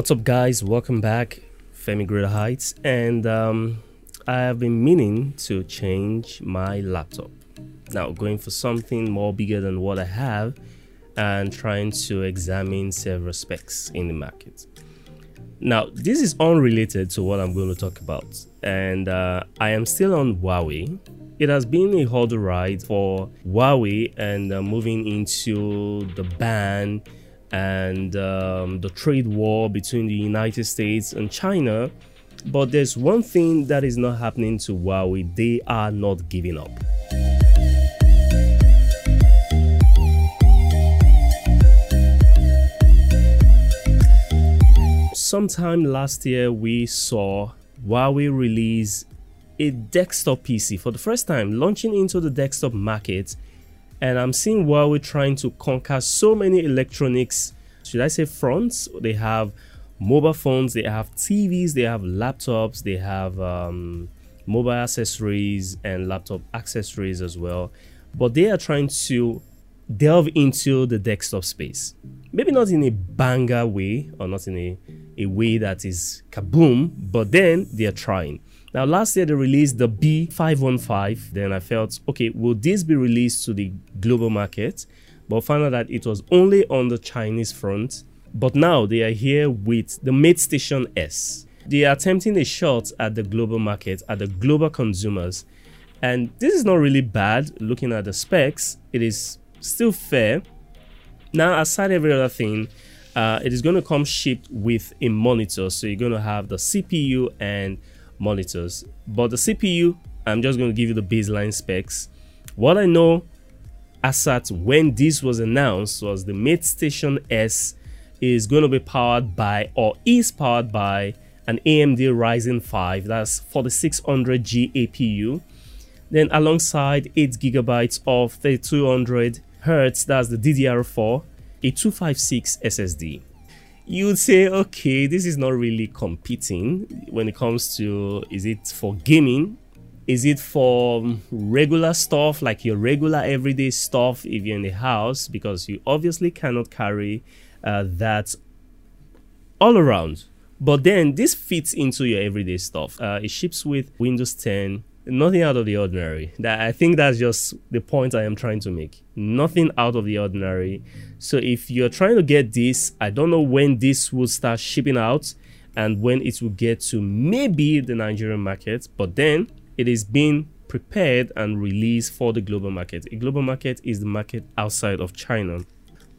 What's up, guys? Welcome back, Femi Greater Heights, and um, I have been meaning to change my laptop. Now, going for something more bigger than what I have, and trying to examine several specs in the market. Now, this is unrelated to what I'm going to talk about, and uh, I am still on Huawei. It has been a hard ride for Huawei and uh, moving into the ban and um, the trade war between the United States and China. But there's one thing that is not happening to Huawei they are not giving up. Sometime last year, we saw Huawei release a desktop PC for the first time, launching into the desktop market and I'm seeing Huawei trying to conquer so many electronics, should I say fronts? They have mobile phones, they have TVs, they have laptops, they have um, mobile accessories and laptop accessories as well. But they are trying to delve into the desktop space. Maybe not in a banger way or not in a, a way that is kaboom, but then they are trying. Now, last year they released the B515. Then I felt, okay, will this be released to the global market? But found out that it was only on the Chinese front. But now they are here with the MateStation S. They are attempting a shot at the global market, at the global consumers. And this is not really bad looking at the specs. It is still fair. Now, aside every other thing, uh, it is going to come shipped with a monitor. So you're going to have the CPU and monitors. But the CPU, I'm just going to give you the baseline specs. What I know as at when this was announced was the MateStation S is going to be powered by or is powered by an AMD Ryzen 5 that's 4600G APU. Then alongside 8 gigabytes of 3200 Hertz, that's the DDR4, a 256 SSD you'd say, okay, this is not really competing when it comes to is it for gaming? Is it for regular stuff like your regular everyday stuff if you're in the house? Because you obviously cannot carry uh, that all around. But then this fits into your everyday stuff. Uh, it ships with Windows 10, nothing out of the ordinary. That I think that's just the point I am trying to make. Nothing out of the ordinary. So if you're trying to get this, I don't know when this will start shipping out and when it will get to maybe the Nigerian market, but then it is being prepared and released for the global market. A global market is the market outside of China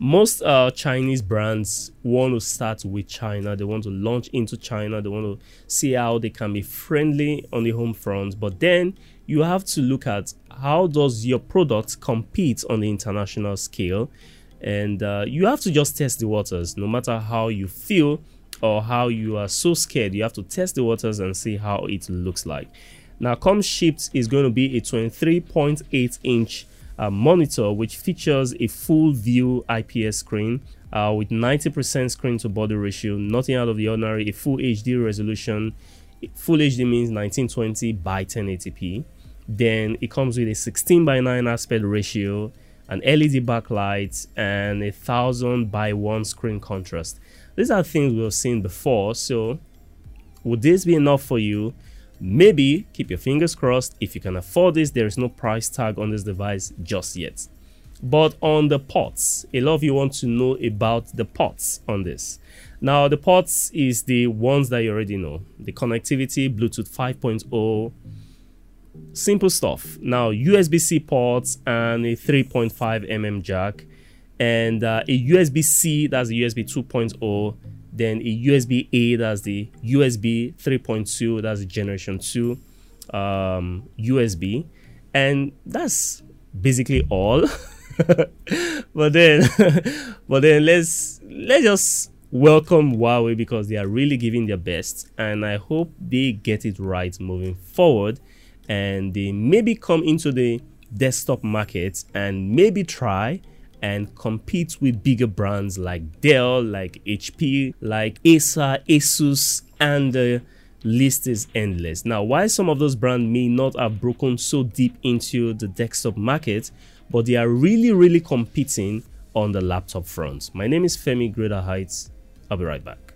most uh, Chinese brands want to start with China. They want to launch into China. They want to see how they can be friendly on the home front. But then you have to look at how does your product compete on the international scale, and uh, you have to just test the waters. No matter how you feel or how you are so scared, you have to test the waters and see how it looks like. Now, com shipped is going to be a 23.8 inch uh, monitor which features a full view IPS screen uh, with 90% screen to body ratio, nothing out of the ordinary, a full HD resolution. Full HD means 1920 by 1080p. Then it comes with a 16 by 9 aspect ratio, an LED backlight, and a 1000 by 1 screen contrast. These are things we've seen before, so would this be enough for you? Maybe keep your fingers crossed. If you can afford this, there is no price tag on this device just yet. But on the ports, a lot of you want to know about the ports on this. Now, the ports is the ones that you already know the connectivity, Bluetooth 5.0, simple stuff. Now, USB C ports and a 3.5 mm jack, and uh, a USB C that's a USB 2.0 then a USB A that's the USB 3.2 that's the generation 2 um, USB and that's basically all. But then but then let's let's just welcome Huawei because they are really giving their best. And I hope they get it right moving forward. And they maybe come into the desktop market and maybe try and compete with bigger brands like Dell, like HP, like Acer, Asus, and the list is endless. Now, why some of those brands may not have broken so deep into the desktop market, but they are really, really competing on the laptop front. My name is Femi Greater Heights. I'll be right back.